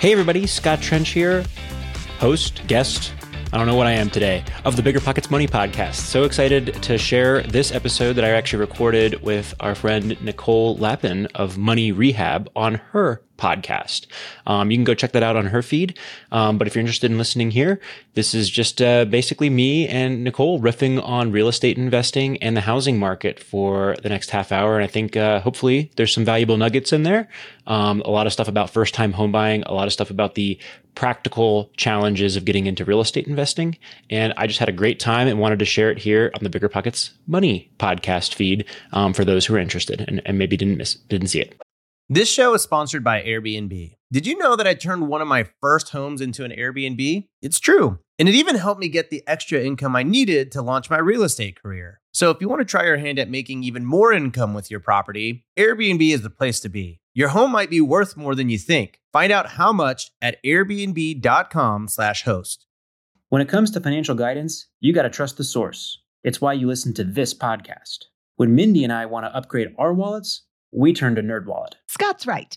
Hey, everybody, Scott Trench here, host, guest, I don't know what I am today, of the Bigger Pockets Money podcast. So excited to share this episode that I actually recorded with our friend Nicole Lapin of Money Rehab on her podcast. Um, you can go check that out on her feed. Um, but if you're interested in listening here, this is just uh, basically me and Nicole riffing on real estate investing and the housing market for the next half hour. And I think uh, hopefully there's some valuable nuggets in there. Um, a lot of stuff about first time home buying, a lot of stuff about the practical challenges of getting into real estate investing. And I just had a great time and wanted to share it here on the Bigger Pockets Money podcast feed um, for those who are interested and, and maybe didn't miss, didn't see it. This show is sponsored by Airbnb. Did you know that I turned one of my first homes into an Airbnb? It's true. And it even helped me get the extra income I needed to launch my real estate career. So if you want to try your hand at making even more income with your property, Airbnb is the place to be. Your home might be worth more than you think. Find out how much at airbnb.com/host. When it comes to financial guidance, you got to trust the source. It's why you listen to this podcast. When Mindy and I want to upgrade our wallets, we turn to NerdWallet. Scott's right.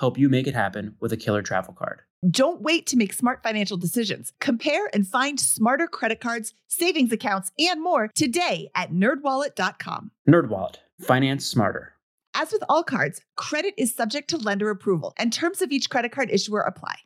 help you make it happen with a killer travel card. Don't wait to make smart financial decisions. Compare and find smarter credit cards, savings accounts, and more today at nerdwallet.com. NerdWallet, finance smarter. As with all cards, credit is subject to lender approval, and terms of each credit card issuer apply.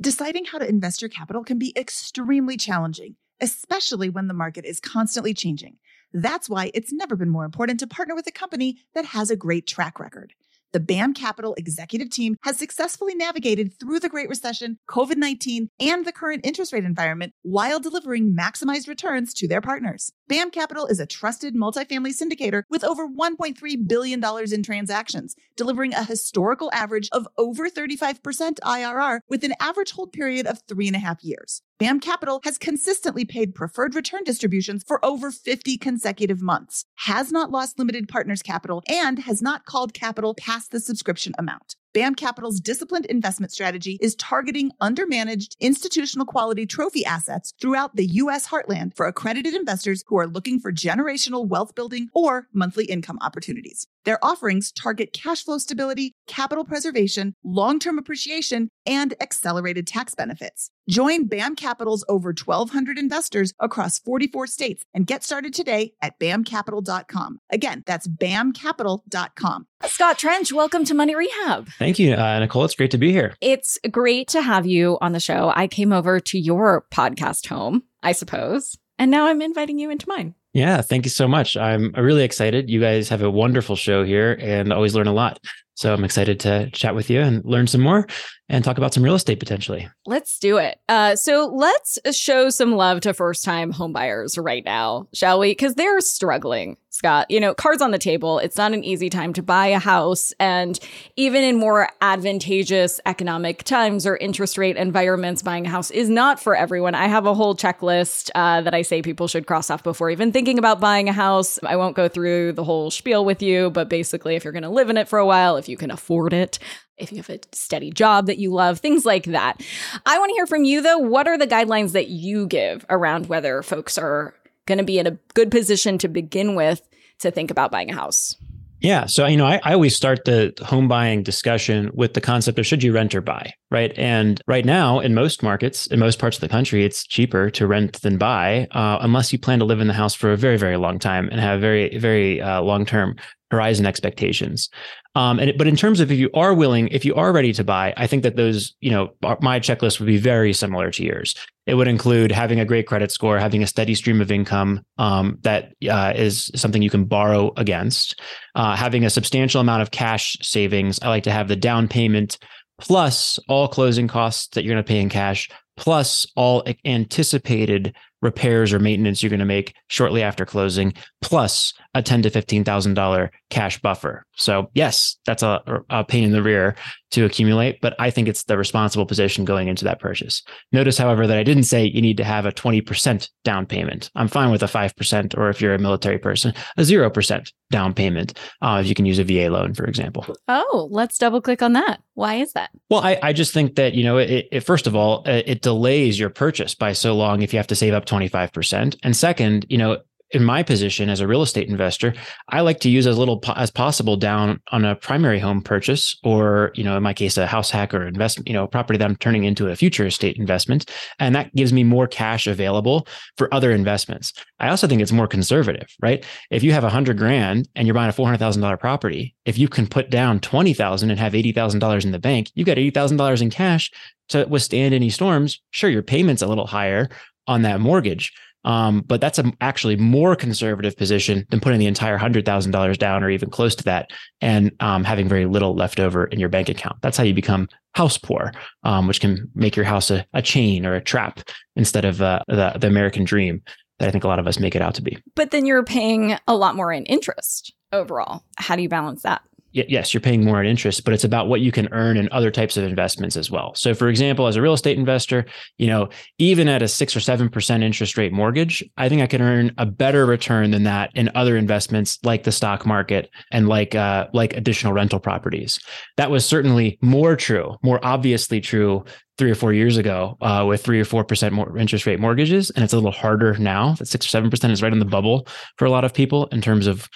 Deciding how to invest your capital can be extremely challenging, especially when the market is constantly changing. That's why it's never been more important to partner with a company that has a great track record. The BAM Capital executive team has successfully navigated through the Great Recession, COVID 19, and the current interest rate environment while delivering maximized returns to their partners. BAM Capital is a trusted multifamily syndicator with over $1.3 billion in transactions, delivering a historical average of over 35% IRR with an average hold period of three and a half years. BAM Capital has consistently paid preferred return distributions for over 50 consecutive months, has not lost limited partners capital, and has not called capital past the subscription amount. BAM Capital's disciplined investment strategy is targeting undermanaged institutional quality trophy assets throughout the U.S. heartland for accredited investors who are looking for generational wealth building or monthly income opportunities. Their offerings target cash flow stability, capital preservation, long term appreciation, and accelerated tax benefits. Join BAM Capital's over 1,200 investors across 44 states and get started today at bamcapital.com. Again, that's bamcapital.com. Scott Trench, welcome to Money Rehab. Thank you, uh, Nicole. It's great to be here. It's great to have you on the show. I came over to your podcast home, I suppose, and now I'm inviting you into mine. Yeah, thank you so much. I'm really excited. You guys have a wonderful show here and always learn a lot. So I'm excited to chat with you and learn some more and talk about some real estate potentially. Let's do it. Uh, so let's show some love to first time homebuyers right now, shall we? Because they're struggling, Scott. You know, cards on the table. It's not an easy time to buy a house. And even in more advantageous economic times or interest rate environments, buying a house is not for everyone. I have a whole checklist uh, that I say people should cross off before even thinking about buying a house. I won't go through the whole spiel with you, but basically, if you're going to live in it for a while, if you can afford it, if you have a steady job that you love, things like that. I want to hear from you though. What are the guidelines that you give around whether folks are going to be in a good position to begin with to think about buying a house? Yeah. So, you know, I, I, always start the home buying discussion with the concept of should you rent or buy, right? And right now, in most markets, in most parts of the country, it's cheaper to rent than buy, uh, unless you plan to live in the house for a very, very long time and have very, very uh, long term horizon expectations. Um, and but in terms of if you are willing, if you are ready to buy, I think that those, you know, my checklist would be very similar to yours. It would include having a great credit score, having a steady stream of income um, that uh, is something you can borrow against, uh, having a substantial amount of cash savings. I like to have the down payment plus all closing costs that you're going to pay in cash, plus all anticipated repairs or maintenance you're going to make shortly after closing, plus a ten to fifteen thousand dollar cash buffer. So yes, that's a, a pain in the rear to accumulate, but I think it's the responsible position going into that purchase. Notice, however, that I didn't say you need to have a 20% down payment. I'm fine with a 5%, or if you're a military person, a 0% down payment. Uh, if you can use a VA loan, for example. Oh, let's double click on that. Why is that? Well, I, I just think that, you know, it, it first of all, it delays your purchase by so long if you have to save up 25%. And second, you know, in my position as a real estate investor, I like to use as little po- as possible down on a primary home purchase, or you know, in my case, a house hack or investment, you know, property that I'm turning into a future estate investment, and that gives me more cash available for other investments. I also think it's more conservative, right? If you have a hundred grand and you're buying a four hundred thousand dollar property, if you can put down twenty thousand and have eighty thousand dollars in the bank, you got eighty thousand dollars in cash to withstand any storms. Sure, your payment's a little higher on that mortgage um, but that's actually more conservative position than putting the entire hundred thousand dollars down or even close to that, and um, having very little left over in your bank account. That's how you become house poor, um, which can make your house a, a, chain or a trap instead of uh, the the American dream that I think a lot of us make it out to be. But then you're paying a lot more in interest overall. How do you balance that? Yes, you're paying more in interest, but it's about what you can earn in other types of investments as well. So, for example, as a real estate investor, you know, even at a six or seven percent interest rate mortgage, I think I can earn a better return than that in other investments like the stock market and like uh, like additional rental properties. That was certainly more true, more obviously true three or four years ago uh, with three or four percent more interest rate mortgages, and it's a little harder now. That six or seven percent is right on the bubble for a lot of people in terms of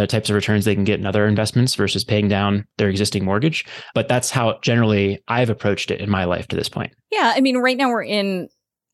the types of returns they can get in other investments versus paying down their existing mortgage. But that's how generally I've approached it in my life to this point. Yeah. I mean, right now we're in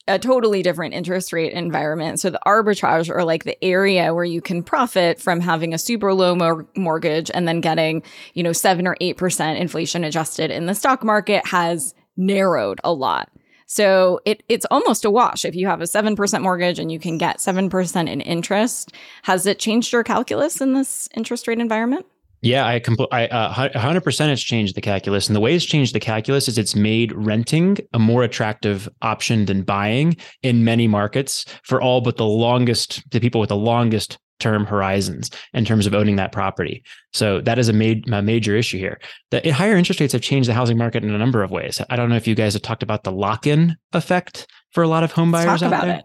a totally different interest rate environment. So the arbitrage or like the area where you can profit from having a super low mor- mortgage and then getting, you know, 7 or 8% inflation adjusted in the stock market has narrowed a lot. So it it's almost a wash if you have a 7% mortgage and you can get 7% in interest. Has it changed your calculus in this interest rate environment? Yeah, I compl- I uh, 100% it's changed the calculus. And the way it's changed the calculus is it's made renting a more attractive option than buying in many markets for all but the longest the people with the longest term horizons in terms of owning that property. So that is a, ma- a major issue here. The higher interest rates have changed the housing market in a number of ways. I don't know if you guys have talked about the lock-in effect for a lot of home buyers Talk out there. It.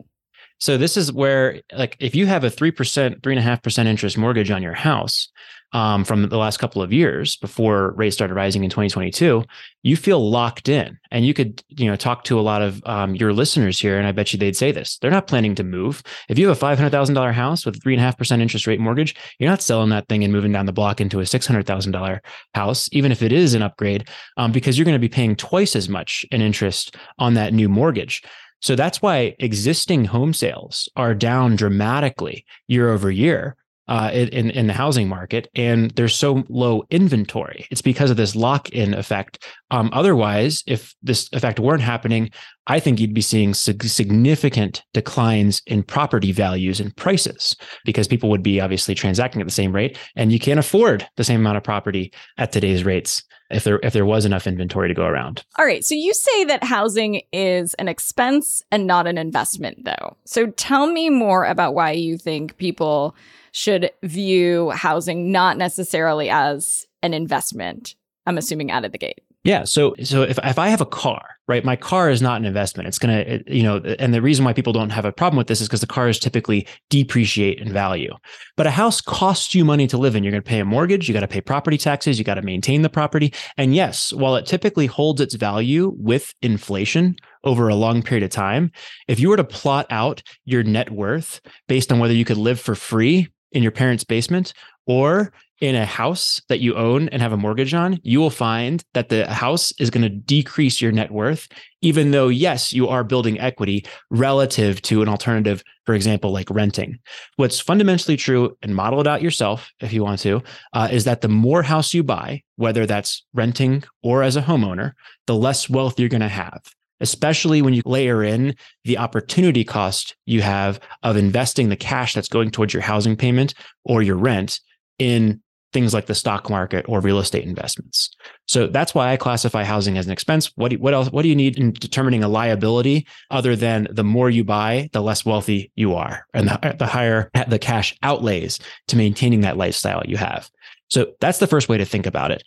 So this is where, like, if you have a three percent, three and a half percent interest mortgage on your house, um, from the last couple of years before rates started rising in 2022, you feel locked in. And you could, you know, talk to a lot of um, your listeners here, and I bet you they'd say this: they're not planning to move. If you have a five hundred thousand dollar house with a three and a half percent interest rate mortgage, you're not selling that thing and moving down the block into a six hundred thousand dollar house, even if it is an upgrade, um, because you're going to be paying twice as much in interest on that new mortgage. So that's why existing home sales are down dramatically year over year uh, in in the housing market, and there's so low inventory. It's because of this lock-in effect. Um, otherwise, if this effect weren't happening, I think you'd be seeing significant declines in property values and prices because people would be obviously transacting at the same rate, and you can't afford the same amount of property at today's rates if there if there was enough inventory to go around. All right, so you say that housing is an expense and not an investment though. So tell me more about why you think people should view housing not necessarily as an investment. I'm assuming out of the gate. Yeah. So so if if I have a car, right, my car is not an investment. It's gonna, you know, and the reason why people don't have a problem with this is because the cars typically depreciate in value. But a house costs you money to live in. You're gonna pay a mortgage, you got to pay property taxes, you got to maintain the property. And yes, while it typically holds its value with inflation over a long period of time, if you were to plot out your net worth based on whether you could live for free in your parents' basement or in a house that you own and have a mortgage on, you will find that the house is going to decrease your net worth, even though, yes, you are building equity relative to an alternative, for example, like renting. What's fundamentally true, and model it out yourself if you want to, uh, is that the more house you buy, whether that's renting or as a homeowner, the less wealth you're going to have especially when you layer in the opportunity cost you have of investing the cash that's going towards your housing payment or your rent in things like the stock market or real estate investments. So that's why I classify housing as an expense. What do, what else what do you need in determining a liability other than the more you buy, the less wealthy you are and the, the higher the cash outlays to maintaining that lifestyle you have. So that's the first way to think about it.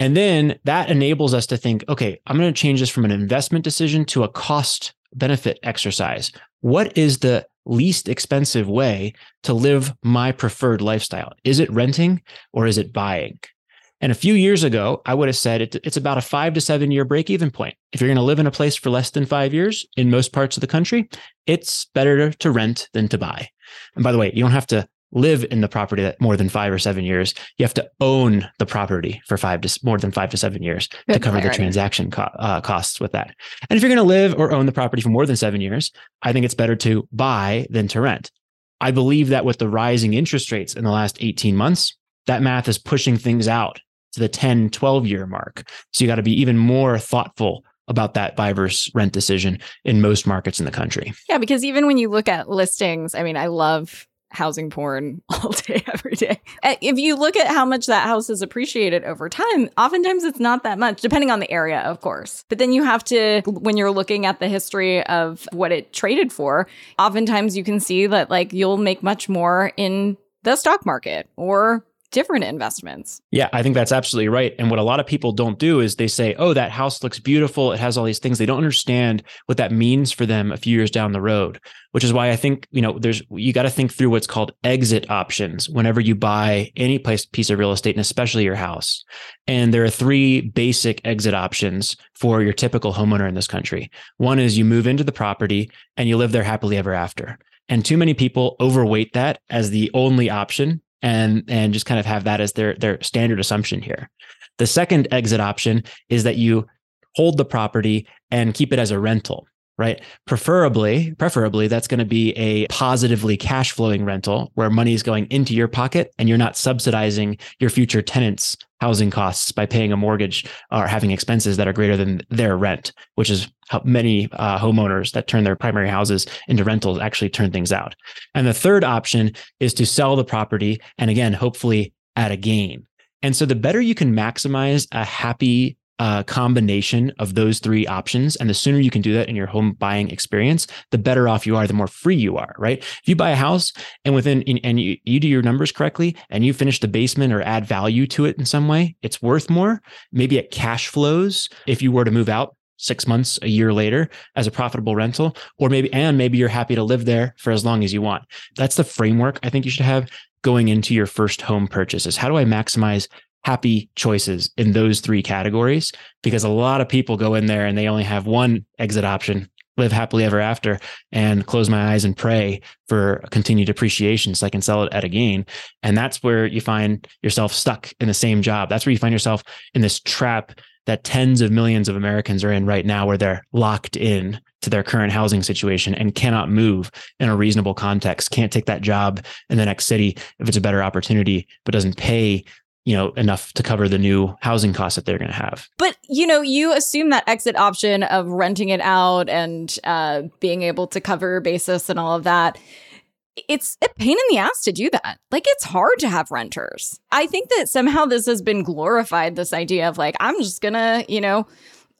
And then that enables us to think, okay, I'm going to change this from an investment decision to a cost benefit exercise. What is the least expensive way to live my preferred lifestyle? Is it renting or is it buying? And a few years ago, I would have said it, it's about a five to seven year break even point. If you're going to live in a place for less than five years in most parts of the country, it's better to rent than to buy. And by the way, you don't have to live in the property that more than five or seven years. You have to own the property for five to more than five to seven years Good to cover clarity. the transaction co- uh, costs with that. And if you're going to live or own the property for more than seven years, I think it's better to buy than to rent. I believe that with the rising interest rates in the last 18 months, that math is pushing things out to the 10, 12 year mark. So you got to be even more thoughtful about that buy versus rent decision in most markets in the country. Yeah, because even when you look at listings, I mean, I love housing porn all day, every day. Eh, if you look at how much that house has appreciated over time, oftentimes it's not that much, depending on the area, of course. But then you have to, when you're looking at the history of what it traded for, oftentimes you can see that like you'll make much more in the stock market or different investments. Yeah, I think that's absolutely right. And what a lot of people don't do is they say, oh, that house looks beautiful. It has all these things. They don't understand what that means for them a few years down the road, which is why I think, you know, there's, you got to think through what's called exit options whenever you buy any place, piece of real estate and especially your house. And there are three basic exit options for your typical homeowner in this country. One is you move into the property and you live there happily ever after. And too many people overweight that as the only option and and just kind of have that as their their standard assumption here. The second exit option is that you hold the property and keep it as a rental right? Preferably, preferably that's going to be a positively cash flowing rental where money is going into your pocket and you're not subsidizing your future tenants' housing costs by paying a mortgage or having expenses that are greater than their rent, which is how many uh, homeowners that turn their primary houses into rentals actually turn things out. And the third option is to sell the property and again, hopefully at a gain. And so the better you can maximize a happy combination of those three options. And the sooner you can do that in your home buying experience, the better off you are, the more free you are, right? If you buy a house and within, and you, you do your numbers correctly and you finish the basement or add value to it in some way, it's worth more. Maybe it cash flows if you were to move out six months, a year later as a profitable rental, or maybe, and maybe you're happy to live there for as long as you want. That's the framework I think you should have going into your first home purchases. How do I maximize happy choices in those three categories because a lot of people go in there and they only have one exit option live happily ever after and close my eyes and pray for continued appreciation so I can sell it at a gain. And that's where you find yourself stuck in the same job. That's where you find yourself in this trap that tens of millions of Americans are in right now, where they're locked in to their current housing situation and cannot move in a reasonable context, can't take that job in the next city if it's a better opportunity, but doesn't pay you know enough to cover the new housing costs that they're going to have but you know you assume that exit option of renting it out and uh, being able to cover basis and all of that it's a pain in the ass to do that. Like it's hard to have renters. I think that somehow this has been glorified this idea of like I'm just to, you know,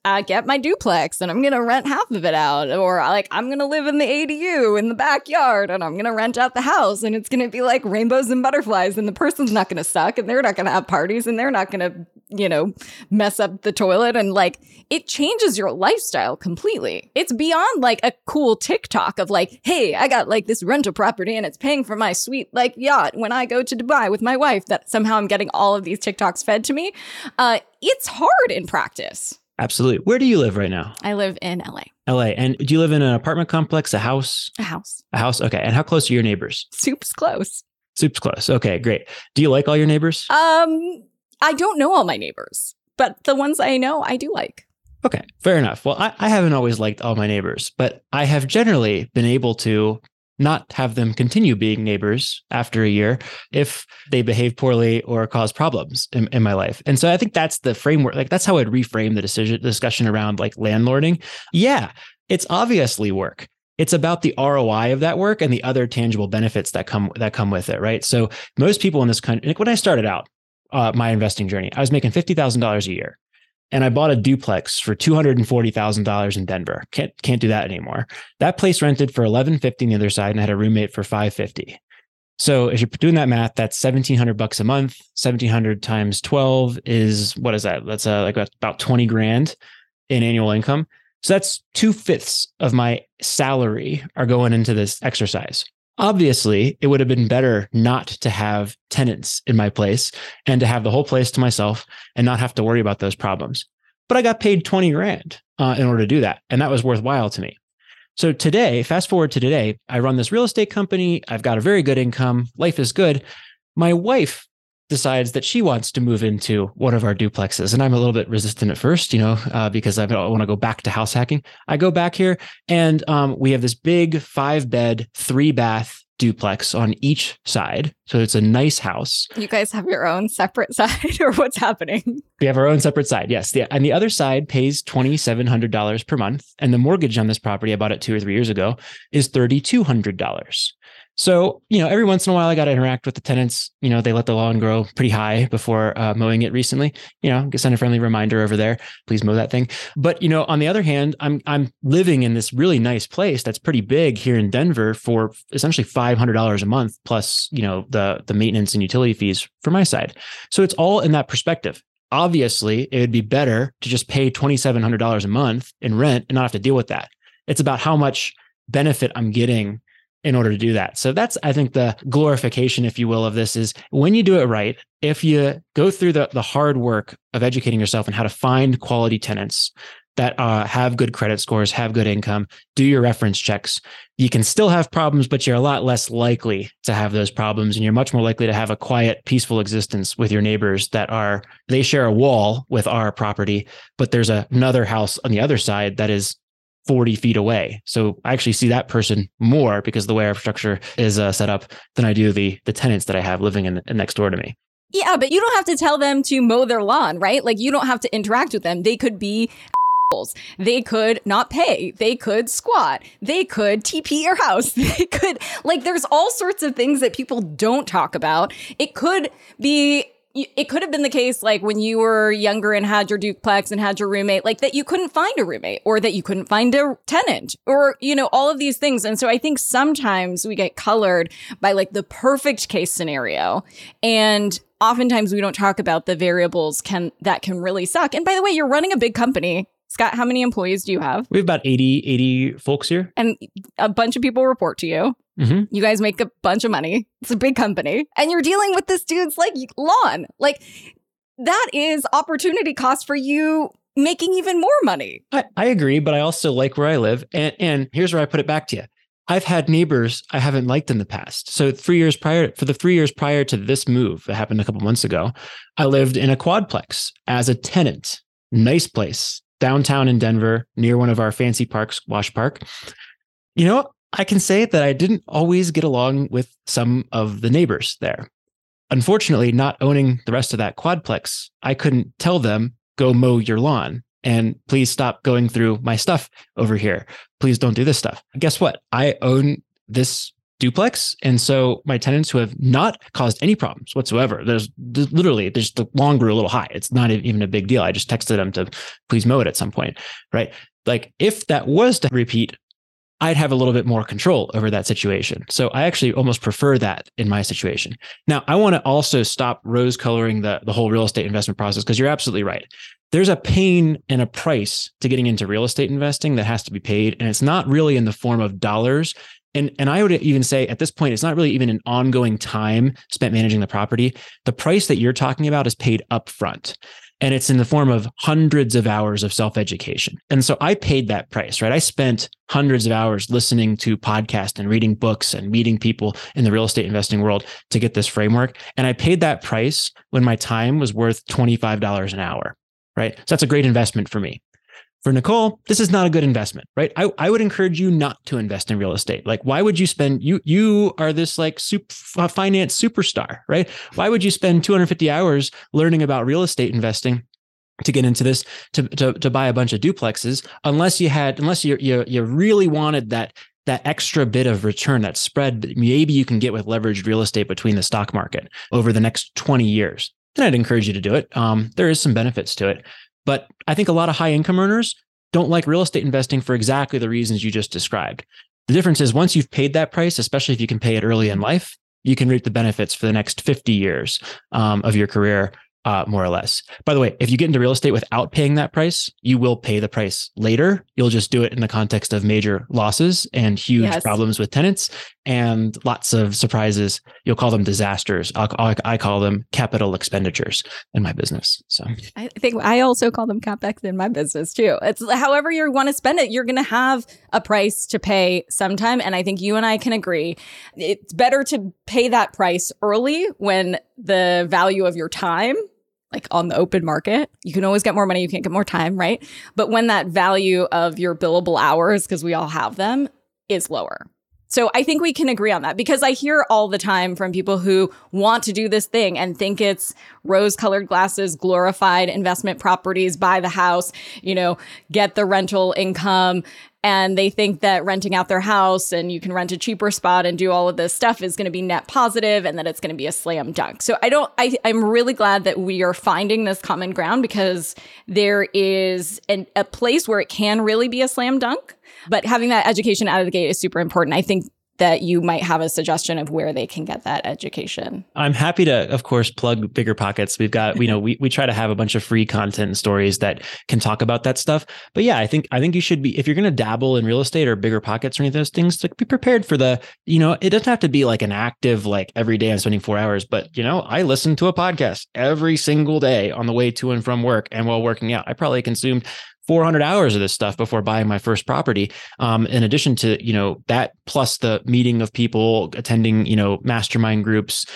uh, get my duplex and I'm going to rent half of it out. Or like, I'm going to live in the ADU in the backyard and I'm going to rent out the house and it's going to be like rainbows and butterflies and the person's not going to suck and they're not going to have parties and they're not going to, you know, mess up the toilet. And like, it changes your lifestyle completely. It's beyond like a cool TikTok of like, hey, I got like this rental property and it's paying for my sweet like yacht when I go to Dubai with my wife that somehow I'm getting all of these TikToks fed to me. Uh, it's hard in practice. Absolutely. Where do you live right now? I live in LA. LA. And do you live in an apartment complex, a house? A house. A house. Okay. And how close are your neighbors? Soup's close. Soup's close. Okay, great. Do you like all your neighbors? Um, I don't know all my neighbors, but the ones I know, I do like. Okay, fair enough. Well, I, I haven't always liked all my neighbors, but I have generally been able to not have them continue being neighbors after a year if they behave poorly or cause problems in, in, my life. And so I think that's the framework. Like that's how I'd reframe the decision discussion around like landlording. Yeah, it's obviously work. It's about the ROI of that work and the other tangible benefits that come that come with it, right? So most people in this country, like when I started out uh, my investing journey, I was making fifty thousand dollars a year and I bought a duplex for two hundred and forty thousand dollars in Denver. Can't can't do that anymore. That place rented for eleven fifty on the other side, and I had a roommate for five fifty. So if you're doing that math, that's 1700 bucks a month. 1700 times 12 is what is that? That's uh, like about 20 grand in annual income. So that's two fifths of my salary are going into this exercise. Obviously, it would have been better not to have tenants in my place and to have the whole place to myself and not have to worry about those problems. But I got paid 20 grand uh, in order to do that. And that was worthwhile to me. So today, fast forward to today, I run this real estate company. I've got a very good income. Life is good. My wife decides that she wants to move into one of our duplexes. And I'm a little bit resistant at first, you know, uh, because I want to go back to house hacking. I go back here and um, we have this big five bed, three bath duplex on each side. So it's a nice house. You guys have your own separate side, or what's happening? We have our own separate side. Yes. The, and the other side pays $2,700 per month. And the mortgage on this property, I bought it two or three years ago, is $3,200. So, you know, every once in a while I got to interact with the tenants. You know, they let the lawn grow pretty high before uh, mowing it recently. You know, send a friendly reminder over there, please mow that thing. But, you know, on the other hand, I'm I'm living in this really nice place that's pretty big here in Denver for essentially $500 a month plus, you know, the the maintenance and utility fees for my side. So it's all in that perspective. Obviously, it would be better to just pay $2700 a month in rent and not have to deal with that. It's about how much benefit I'm getting in order to do that. So that's, I think, the glorification, if you will, of this is when you do it right, if you go through the, the hard work of educating yourself and how to find quality tenants that uh, have good credit scores, have good income, do your reference checks, you can still have problems, but you're a lot less likely to have those problems. And you're much more likely to have a quiet, peaceful existence with your neighbors that are, they share a wall with our property, but there's a, another house on the other side that is 40 feet away. So I actually see that person more because the way our structure is uh, set up than I do the the tenants that I have living in, in next door to me. Yeah, but you don't have to tell them to mow their lawn, right? Like you don't have to interact with them. They could be they could not pay. They could squat. They could TP your house. They could, like, there's all sorts of things that people don't talk about. It could be it could have been the case like when you were younger and had your duplex and had your roommate like that you couldn't find a roommate or that you couldn't find a tenant or you know all of these things. And so i think sometimes we get colored by like the perfect case scenario. And oftentimes we don't talk about the variables can that can really suck. And by the way you're running a big company Scott, how many employees do you have? We have about 80, 80 folks here. And a bunch of people report to you. Mm-hmm. You guys make a bunch of money. It's a big company. And you're dealing with this dude's like lawn. Like that is opportunity cost for you making even more money. I, I agree, but I also like where I live. And and here's where I put it back to you. I've had neighbors I haven't liked in the past. So three years prior, for the three years prior to this move that happened a couple months ago, I lived in a quadplex as a tenant. Nice place, downtown in Denver near one of our fancy parks, Wash Park. You know, I can say that I didn't always get along with some of the neighbors there. Unfortunately, not owning the rest of that quadplex, I couldn't tell them, go mow your lawn and please stop going through my stuff over here. Please don't do this stuff. Guess what? I own this duplex. And so my tenants who have not caused any problems whatsoever, there's, literally, there's the lawn grew a little high. It's not even a big deal. I just texted them to please mow it at some point, right? Like if that was to repeat, I'd have a little bit more control over that situation. So I actually almost prefer that in my situation. Now, I want to also stop rose coloring the, the whole real estate investment process because you're absolutely right. There's a pain and a price to getting into real estate investing that has to be paid. And it's not really in the form of dollars and and I would even say at this point, it's not really even an ongoing time spent managing the property. The price that you're talking about is paid upfront. And it's in the form of hundreds of hours of self education. And so I paid that price, right? I spent hundreds of hours listening to podcasts and reading books and meeting people in the real estate investing world to get this framework. And I paid that price when my time was worth $25 an hour, right? So that's a great investment for me for Nicole, this is not a good investment, right? I, I would encourage you not to invest in real estate. Like, why would you spend you you are this like super, finance superstar, right? Why would you spend 250 hours learning about real estate investing to get into this to, to, to buy a bunch of duplexes unless you had unless you you you really wanted that that extra bit of return, that spread that maybe you can get with leveraged real estate between the stock market over the next 20 years, then I'd encourage you to do it. Um, there is some benefits to it. But I think a lot of high income earners don't like real estate investing for exactly the reasons you just described. The difference is once you've paid that price, especially if you can pay it early in life, you can reap the benefits for the next 50 years um, of your career uh, more or less. By the way, if you get into real estate without paying that price, you will pay the price later. You'll just do it in the context of major losses and huge yes. problems with tenants and lots of surprises. You'll call them disasters. I'll, I call them capital expenditures in my business. So I think I also call them capex in my business too. It's however you want to spend it. You're going to have a price to pay sometime, and I think you and I can agree. It's better to pay that price early when the value of your time like on the open market. You can always get more money, you can't get more time, right? But when that value of your billable hours, because we all have them, is lower. So I think we can agree on that because I hear all the time from people who want to do this thing and think it's rose colored glasses, glorified investment properties, buy the house, you know, get the rental income. And they think that renting out their house and you can rent a cheaper spot and do all of this stuff is going to be net positive and that it's going to be a slam dunk. So I don't, I, I'm really glad that we are finding this common ground because there is an, a place where it can really be a slam dunk but having that education out of the gate is super important. I think that you might have a suggestion of where they can get that education. I'm happy to, of course, plug Bigger Pockets. We've got, you know, we, we try to have a bunch of free content and stories that can talk about that stuff. But yeah, I think I think you should be if you're to dabble in real estate or Bigger Pockets or any of those things, to be prepared for the, you know, it doesn't have to be like an active like every day I'm spending four hours, but you know, I listen to a podcast every single day on the way to and from work and while working out. I probably consumed 400 hours of this stuff before buying my first property. Um, in addition to, you know, that plus the meeting of people, attending, you know, mastermind groups,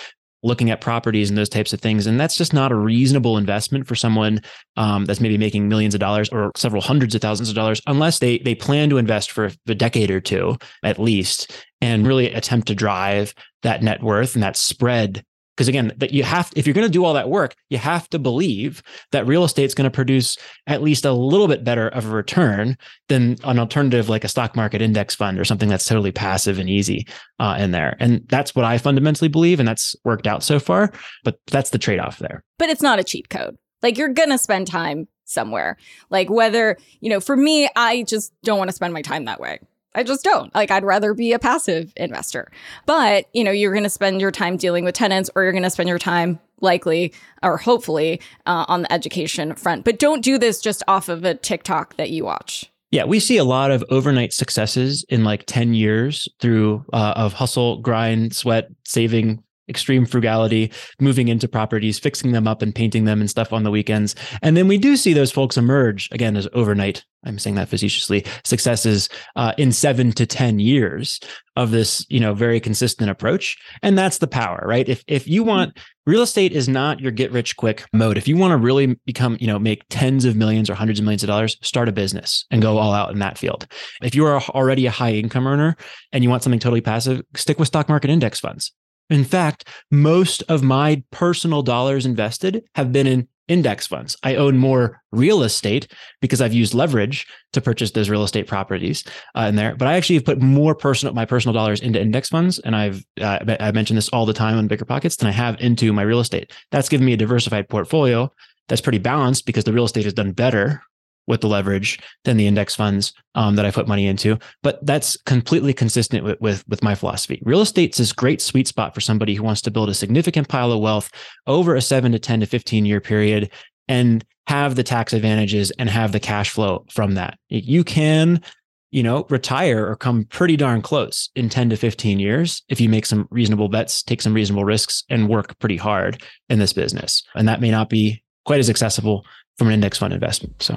looking at properties and those types of things. And that's just not a reasonable investment for someone um, that's maybe making millions of dollars or several hundreds of thousands of dollars, unless they they plan to invest for a decade or two at least, and really attempt to drive that net worth and that spread because again that you have if you're going to do all that work you have to believe that real estate is going to produce at least a little bit better of a return than an alternative like a stock market index fund or something that's totally passive and easy uh, in there. And that's what i fundamentally believe and that's worked out so far but that's the trade-off there. But it's not a cheat code. Like you're going to spend time somewhere. Like whether you know for me i just don't want to spend my time that way I just don't. Like, I'd rather be a passive investor. But, you know, you're going to spend your time dealing with tenants or you're going to spend your time likely or hopefully uh, on the education front. But don't do this just off of a TikTok that you watch. Yeah, we see a lot of overnight successes in like 10 years through uh, of hustle, grind, sweat, saving extreme frugality, moving into properties, fixing them up and painting them and stuff on the weekends. And then we do see those folks emerge again as overnight. I'm saying that facetiously successes uh, in seven to 10 years of this, you know, very consistent approach. And that's the power, right? If, if you want real estate is not your get rich quick mode. If you want to really become, you know, make tens of millions or hundreds of millions of dollars, start a business and go all out in that field. If you are already a high income earner and you want something totally passive, stick with stock market index funds. In fact, most of my personal dollars invested have been in index funds. I own more real estate because I've used leverage to purchase those real estate properties uh, in there. But I actually have put more personal my personal dollars into index funds, and I've uh, I mentioned this all the time on Bigger Pockets than I have into my real estate. That's given me a diversified portfolio that's pretty balanced because the real estate has done better with the leverage than the index funds um, that I put money into. But that's completely consistent with, with, with my philosophy. Real estate's this great sweet spot for somebody who wants to build a significant pile of wealth over a seven to 10 to 15 year period and have the tax advantages and have the cash flow from that. You can, you know, retire or come pretty darn close in 10 to 15 years if you make some reasonable bets, take some reasonable risks, and work pretty hard in this business. And that may not be quite as accessible from an index fund investment. So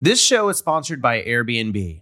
this show is sponsored by Airbnb.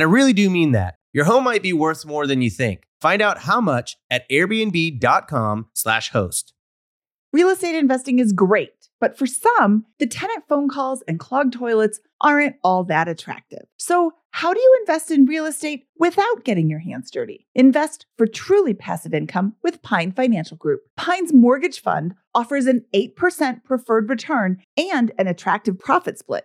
And I really do mean that. Your home might be worth more than you think. Find out how much at airbnb.com/slash host. Real estate investing is great, but for some, the tenant phone calls and clogged toilets aren't all that attractive. So, how do you invest in real estate without getting your hands dirty? Invest for truly passive income with Pine Financial Group. Pine's mortgage fund offers an 8% preferred return and an attractive profit split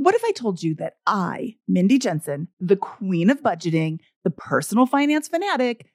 What if I told you that I, Mindy Jensen, the queen of budgeting, the personal finance fanatic,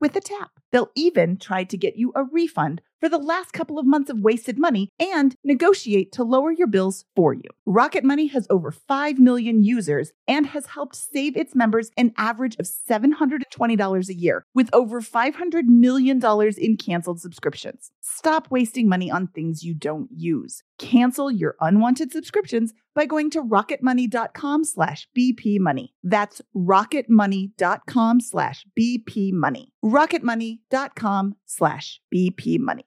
with a tap. They'll even try to get you a refund for the last couple of months of wasted money and negotiate to lower your bills for you. Rocket Money has over 5 million users and has helped save its members an average of $720 a year with over $500 million in canceled subscriptions. Stop wasting money on things you don't use. Cancel your unwanted subscriptions by going to rocketmoney.com slash bpmoney. That's rocketmoney.com slash bpmoney. rocketmoney.com slash bpmoney.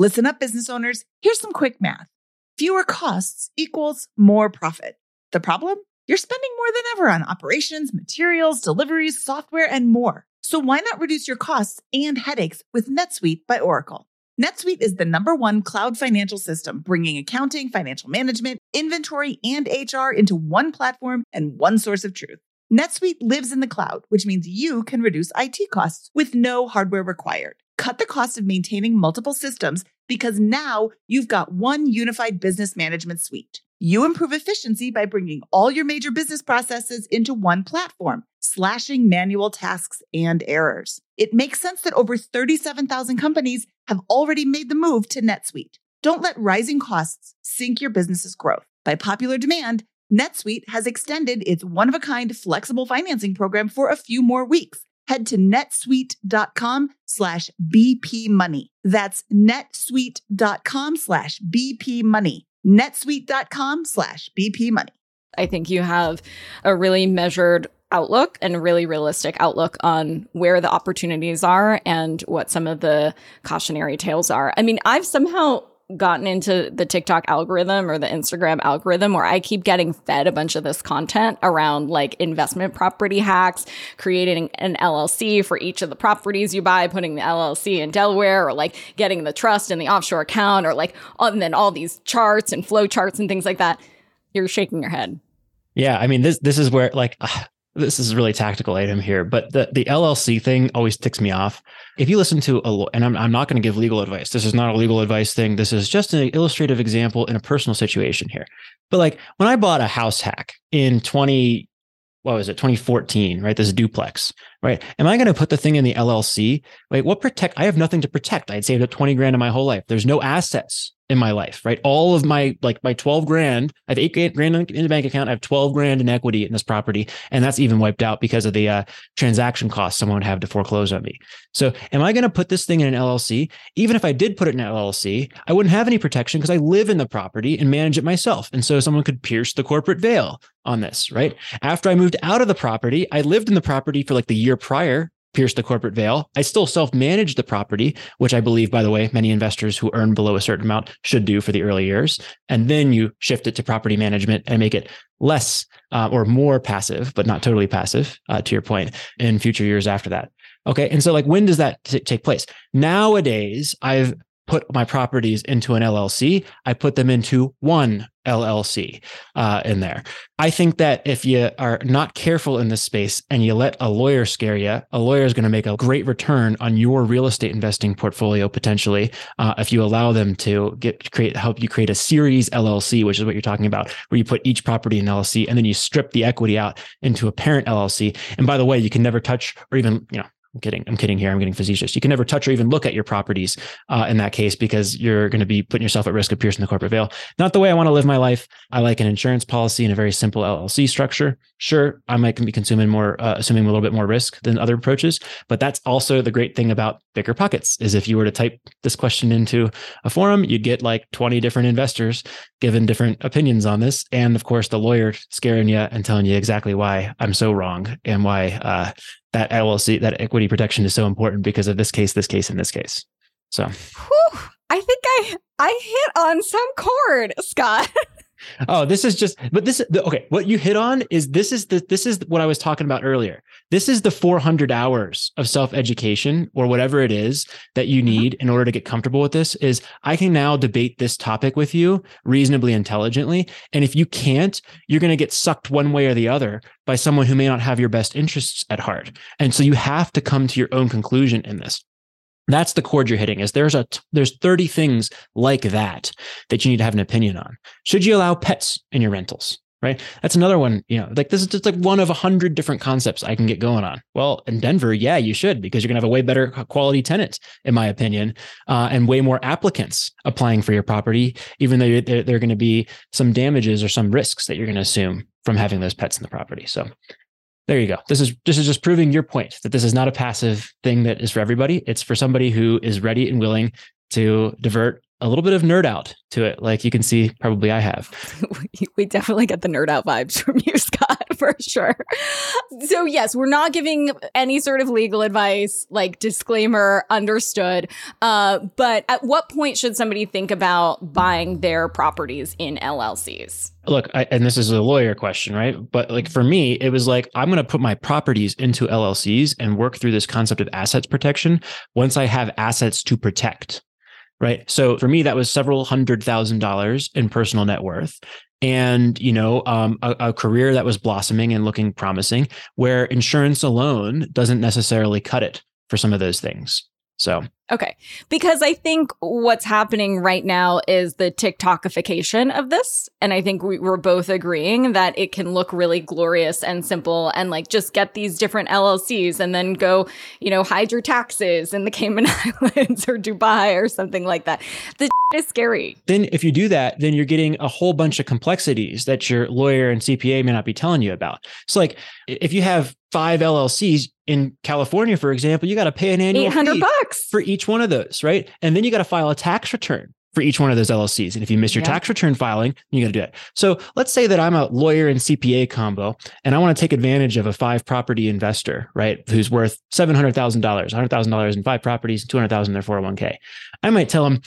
Listen up, business owners. Here's some quick math. Fewer costs equals more profit. The problem? You're spending more than ever on operations, materials, deliveries, software, and more. So why not reduce your costs and headaches with NetSuite by Oracle? NetSuite is the number one cloud financial system, bringing accounting, financial management, inventory, and HR into one platform and one source of truth. NetSuite lives in the cloud, which means you can reduce IT costs with no hardware required. Cut the cost of maintaining multiple systems because now you've got one unified business management suite. You improve efficiency by bringing all your major business processes into one platform, slashing manual tasks and errors. It makes sense that over 37,000 companies have already made the move to NetSuite. Don't let rising costs sink your business's growth. By popular demand, NetSuite has extended its one of a kind flexible financing program for a few more weeks. Head to netsuite.com slash BP money. That's netsuite.com slash BP money netsuite.com slash BP money. I think you have a really measured outlook and a really realistic outlook on where the opportunities are and what some of the cautionary tales are. I mean, I've somehow gotten into the TikTok algorithm or the Instagram algorithm where I keep getting fed a bunch of this content around like investment property hacks, creating an LLC for each of the properties you buy, putting the LLC in Delaware or like getting the trust in the offshore account or like, and then all these charts and flow charts and things like that. You're shaking your head. Yeah, I mean this this is where like this is a really tactical item here, but the, the LLC thing always ticks me off. If you listen to a, and I'm, I'm not going to give legal advice. This is not a legal advice thing. This is just an illustrative example in a personal situation here. But like when I bought a house hack in 20, what was it, 2014, right? This duplex, right? Am I going to put the thing in the LLC? Like what protect? I have nothing to protect. I'd saved up 20 grand in my whole life. There's no assets in my life, right? All of my like my 12 grand, I have eight grand in the bank account. I have 12 grand in equity in this property. And that's even wiped out because of the uh, transaction costs someone would have to foreclose on me. So am I going to put this thing in an LLC? Even if I did put it in an LLC, I wouldn't have any protection because I live in the property and manage it myself. And so someone could pierce the corporate veil on this, right? After I moved out of the property, I lived in the property for like the year prior pierce the corporate veil. I still self manage the property, which I believe, by the way, many investors who earn below a certain amount should do for the early years. And then you shift it to property management and make it less uh, or more passive, but not totally passive, uh, to your point, in future years after that. Okay. And so, like, when does that t- take place? Nowadays, I've put my properties into an LLC. I put them into one LLC uh, in there. I think that if you are not careful in this space and you let a lawyer scare you, a lawyer is going to make a great return on your real estate investing portfolio potentially uh, if you allow them to get create help you create a series LLC, which is what you're talking about, where you put each property in LLC and then you strip the equity out into a parent LLC. And by the way, you can never touch or even you know I'm kidding. I'm kidding here. I'm getting facetious. You can never touch or even look at your properties uh, in that case because you're going to be putting yourself at risk of piercing the corporate veil. Not the way I want to live my life. I like an insurance policy and a very simple LLC structure. Sure, I might be consuming more, uh, assuming a little bit more risk than other approaches, but that's also the great thing about bigger pockets. Is if you were to type this question into a forum, you'd get like 20 different investors giving different opinions on this, and of course the lawyer scaring you and telling you exactly why I'm so wrong and why uh, that LLC, that equity protection is so important because of this case, this case, and this case. So, Whew, I think I I hit on some chord, Scott. oh, this is just, but this okay. What you hit on is this is the this is what I was talking about earlier. This is the 400 hours of self education or whatever it is that you mm-hmm. need in order to get comfortable with this. Is I can now debate this topic with you reasonably intelligently, and if you can't, you're going to get sucked one way or the other by someone who may not have your best interests at heart. And so you have to come to your own conclusion in this. That's the chord you're hitting is there's a there's 30 things like that that you need to have an opinion on. Should you allow pets in your rentals? Right. That's another one, you know, like this is just like one of a hundred different concepts I can get going on. Well, in Denver, yeah, you should because you're to have a way better quality tenant, in my opinion, uh, and way more applicants applying for your property, even though there, there are to be some damages or some risks that you're to assume from having those pets in the property. So there you go. This is this is just proving your point that this is not a passive thing that is for everybody. It's for somebody who is ready and willing to divert a little bit of nerd out to it, like you can see probably I have. we definitely get the nerd out vibes from you, Scott, for sure. So, yes, we're not giving any sort of legal advice, like disclaimer, understood. Uh, but at what point should somebody think about buying their properties in LLCs? Look, I, and this is a lawyer question, right? But like for me, it was like, I'm going to put my properties into LLCs and work through this concept of assets protection once I have assets to protect right? So for me, that was several hundred thousand dollars in personal net worth. And you know, um, a, a career that was blossoming and looking promising, where insurance alone doesn't necessarily cut it for some of those things. So Okay. Because I think what's happening right now is the TikTokification of this. And I think we, are both agreeing that it can look really glorious and simple and like just get these different LLCs and then go, you know, hide your taxes in the Cayman Islands or Dubai or something like that. The is scary. Then if you do that, then you're getting a whole bunch of complexities that your lawyer and CPA may not be telling you about. It's like if you have five LLCs in California, for example, you got to pay an annual 800 bucks for each one of those, right? And then you got to file a tax return for each one of those LLCs. And if you miss your yeah. tax return filing, you got to do it. So let's say that I'm a lawyer and CPA combo, and I want to take advantage of a five property investor, right? Who's worth $700,000, $100,000 in five properties, 200,000 in their 401k. I might tell them,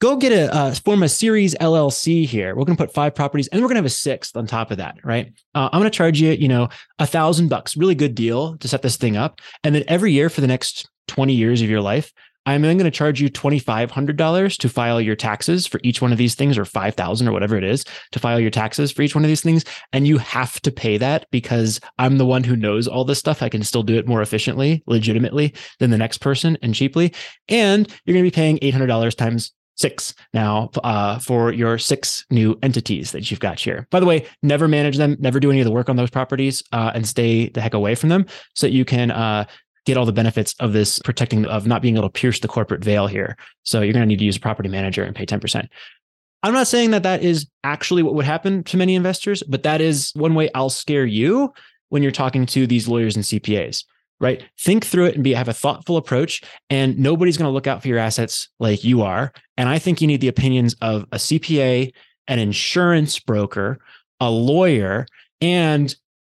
go get a uh, form a series LLC here. We're going to put five properties and we're going to have a sixth on top of that, right? Uh, I'm going to charge you, you know, a thousand bucks, really good deal to set this thing up. And then every year for the next 20 years of your life, I'm then going to charge you $2,500 to file your taxes for each one of these things, or 5,000 or whatever it is to file your taxes for each one of these things. And you have to pay that because I'm the one who knows all this stuff. I can still do it more efficiently, legitimately than the next person and cheaply. And you're going to be paying $800 times six now uh, for your six new entities that you've got here. By the way, never manage them, never do any of the work on those properties, uh, and stay the heck away from them so that you can uh, get all the benefits of this protecting of not being able to pierce the corporate veil here. So you're going to need to use a property manager and pay 10%. I'm not saying that that is actually what would happen to many investors, but that is one way I'll scare you when you're talking to these lawyers and CPAs, right? Think through it and be have a thoughtful approach and nobody's going to look out for your assets like you are. And I think you need the opinions of a CPA, an insurance broker, a lawyer, and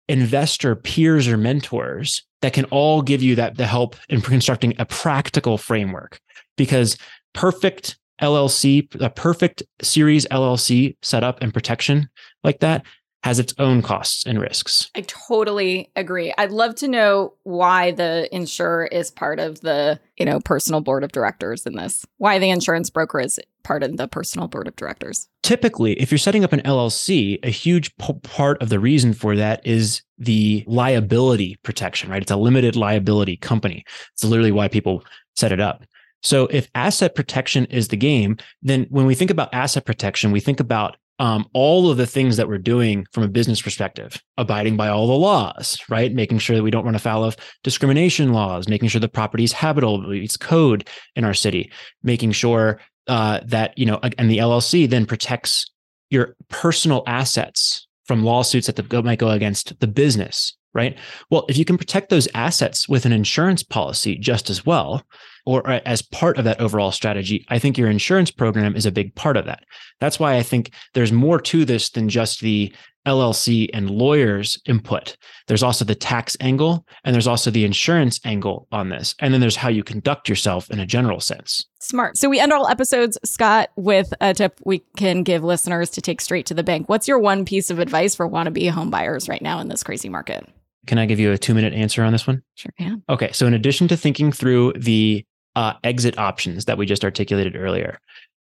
investor peers or mentors that can all give you that the help in constructing a practical framework because perfect LLC, a perfect series LLC setup and protection like that has its own costs and risks. I totally agree. I'd love to know why the insurer is part of the, you know, personal board of directors in this. Why the insurance broker is part of the personal board of directors. Typically, if you're setting up an LLC, a huge p- part of the reason for that is the liability protection, right? It's a limited liability company. It's literally why people set it up. So if asset protection is the game, then when we think about asset protection, we think about um, all of the things that we're doing from a business perspective, abiding by all the laws, right? Making sure that we don't run afoul of discrimination laws, making sure the property is habitable, it's code in our city, making sure uh, that, you know, and the LLC then protects your personal assets from lawsuits that the, might go against the business, right? Well, if you can protect those assets with an insurance policy just as well, or uh, as part of that overall strategy, I think your insurance program is a big part of that. That's why I think there's more to this than just the LLC and lawyers input. There's also the tax angle and there's also the insurance angle on this. And then there's how you conduct yourself in a general sense. Smart. So we end all episodes, Scott, with a tip we can give listeners to take straight to the bank. What's your one piece of advice for wannabe home buyers right now in this crazy market? Can I give you a two minute answer on this one? Sure can. Okay. So, in addition to thinking through the uh, exit options that we just articulated earlier,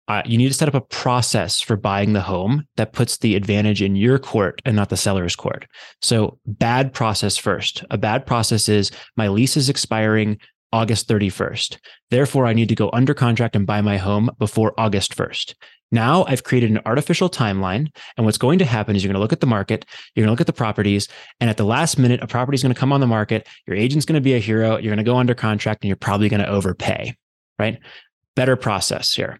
uh, you need to set up a process for buying the home that puts the advantage in your court and not the seller's court. So, bad process first. A bad process is my lease is expiring August 31st. Therefore, I need to go under contract and buy my home before August 1st. Now I've created an artificial timeline. And what's going to happen is you're going to look at the market, you're going to look at the properties, and at the last minute, a property is going to come on the market. Your agent's going to be a hero. You're going to go under contract and you're probably going to overpay, right? Better process here.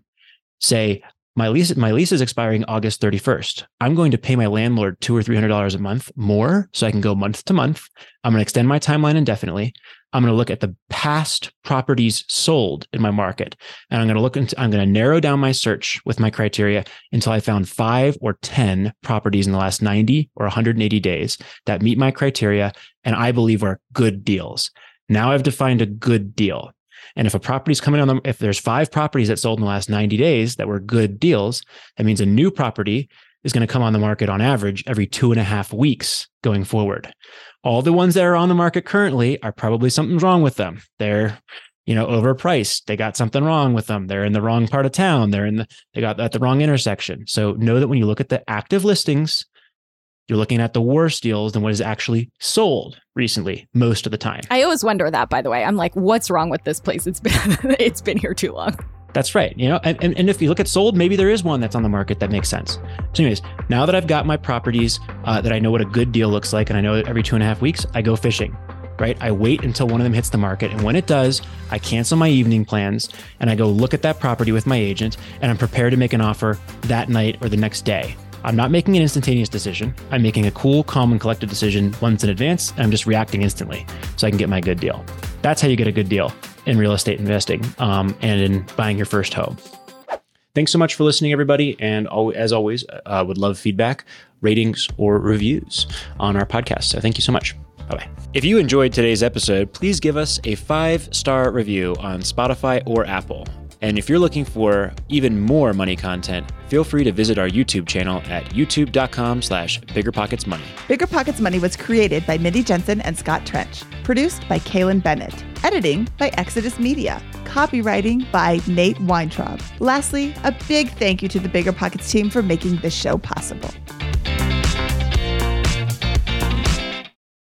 Say, my lease, my lease is expiring August 31st. I'm going to pay my landlord two or three hundred dollars a month more so I can go month to month. I'm going to extend my timeline indefinitely. I'm going to look at the past properties sold in my market. And I'm going to look into, I'm going to narrow down my search with my criteria until I found five or 10 properties in the last 90 or 180 days that meet my criteria and I believe are good deals. Now I've defined a good deal. And if a property is coming on them, if there's five properties that sold in the last 90 days that were good deals, that means a new property is going to come on the market on average every two and a half weeks going forward all the ones that are on the market currently are probably something's wrong with them. They're, you know, overpriced. They got something wrong with them. They're in the wrong part of town. They're in the, they got at the wrong intersection. So know that when you look at the active listings, you're looking at the worse deals than what is actually sold recently most of the time. I always wonder that by the way. I'm like, what's wrong with this place? It's been it's been here too long. That's right. You know, and, and, and, if you look at sold, maybe there is one that's on the market that makes sense. So, anyways, now that I've got my properties uh, that I know what a good deal looks like, and I know that every two and a half weeks I go fishing, right? I wait until one of them hits the market. And when it does, I cancel my evening plans and I go look at that property with my agent and I'm prepared to make an offer that night or the next day. I'm not making an instantaneous decision. I'm making a cool, calm, and collected decision once in advance, I'm just reacting instantly so I can get my good deal. That's how you get a good deal in real estate investing um, and in buying your first home. Thanks so much for listening, everybody. And as always, uh, would love feedback, ratings, or reviews on our podcast. So thank you so much. Bye bye. If you enjoyed today's episode, please give us a five star review on Spotify or Apple. And if you're looking for even more money content, feel free to visit our YouTube channel at youtube.com slash biggerpocketsmoney. Bigger Pockets Money was created by Mindy Jensen and Scott Trench. Produced by Kailyn Bennett. Editing by Exodus Media. Copywriting by Nate Weintraub. Lastly, a big thank you to the Bigger Pockets team for making this show possible.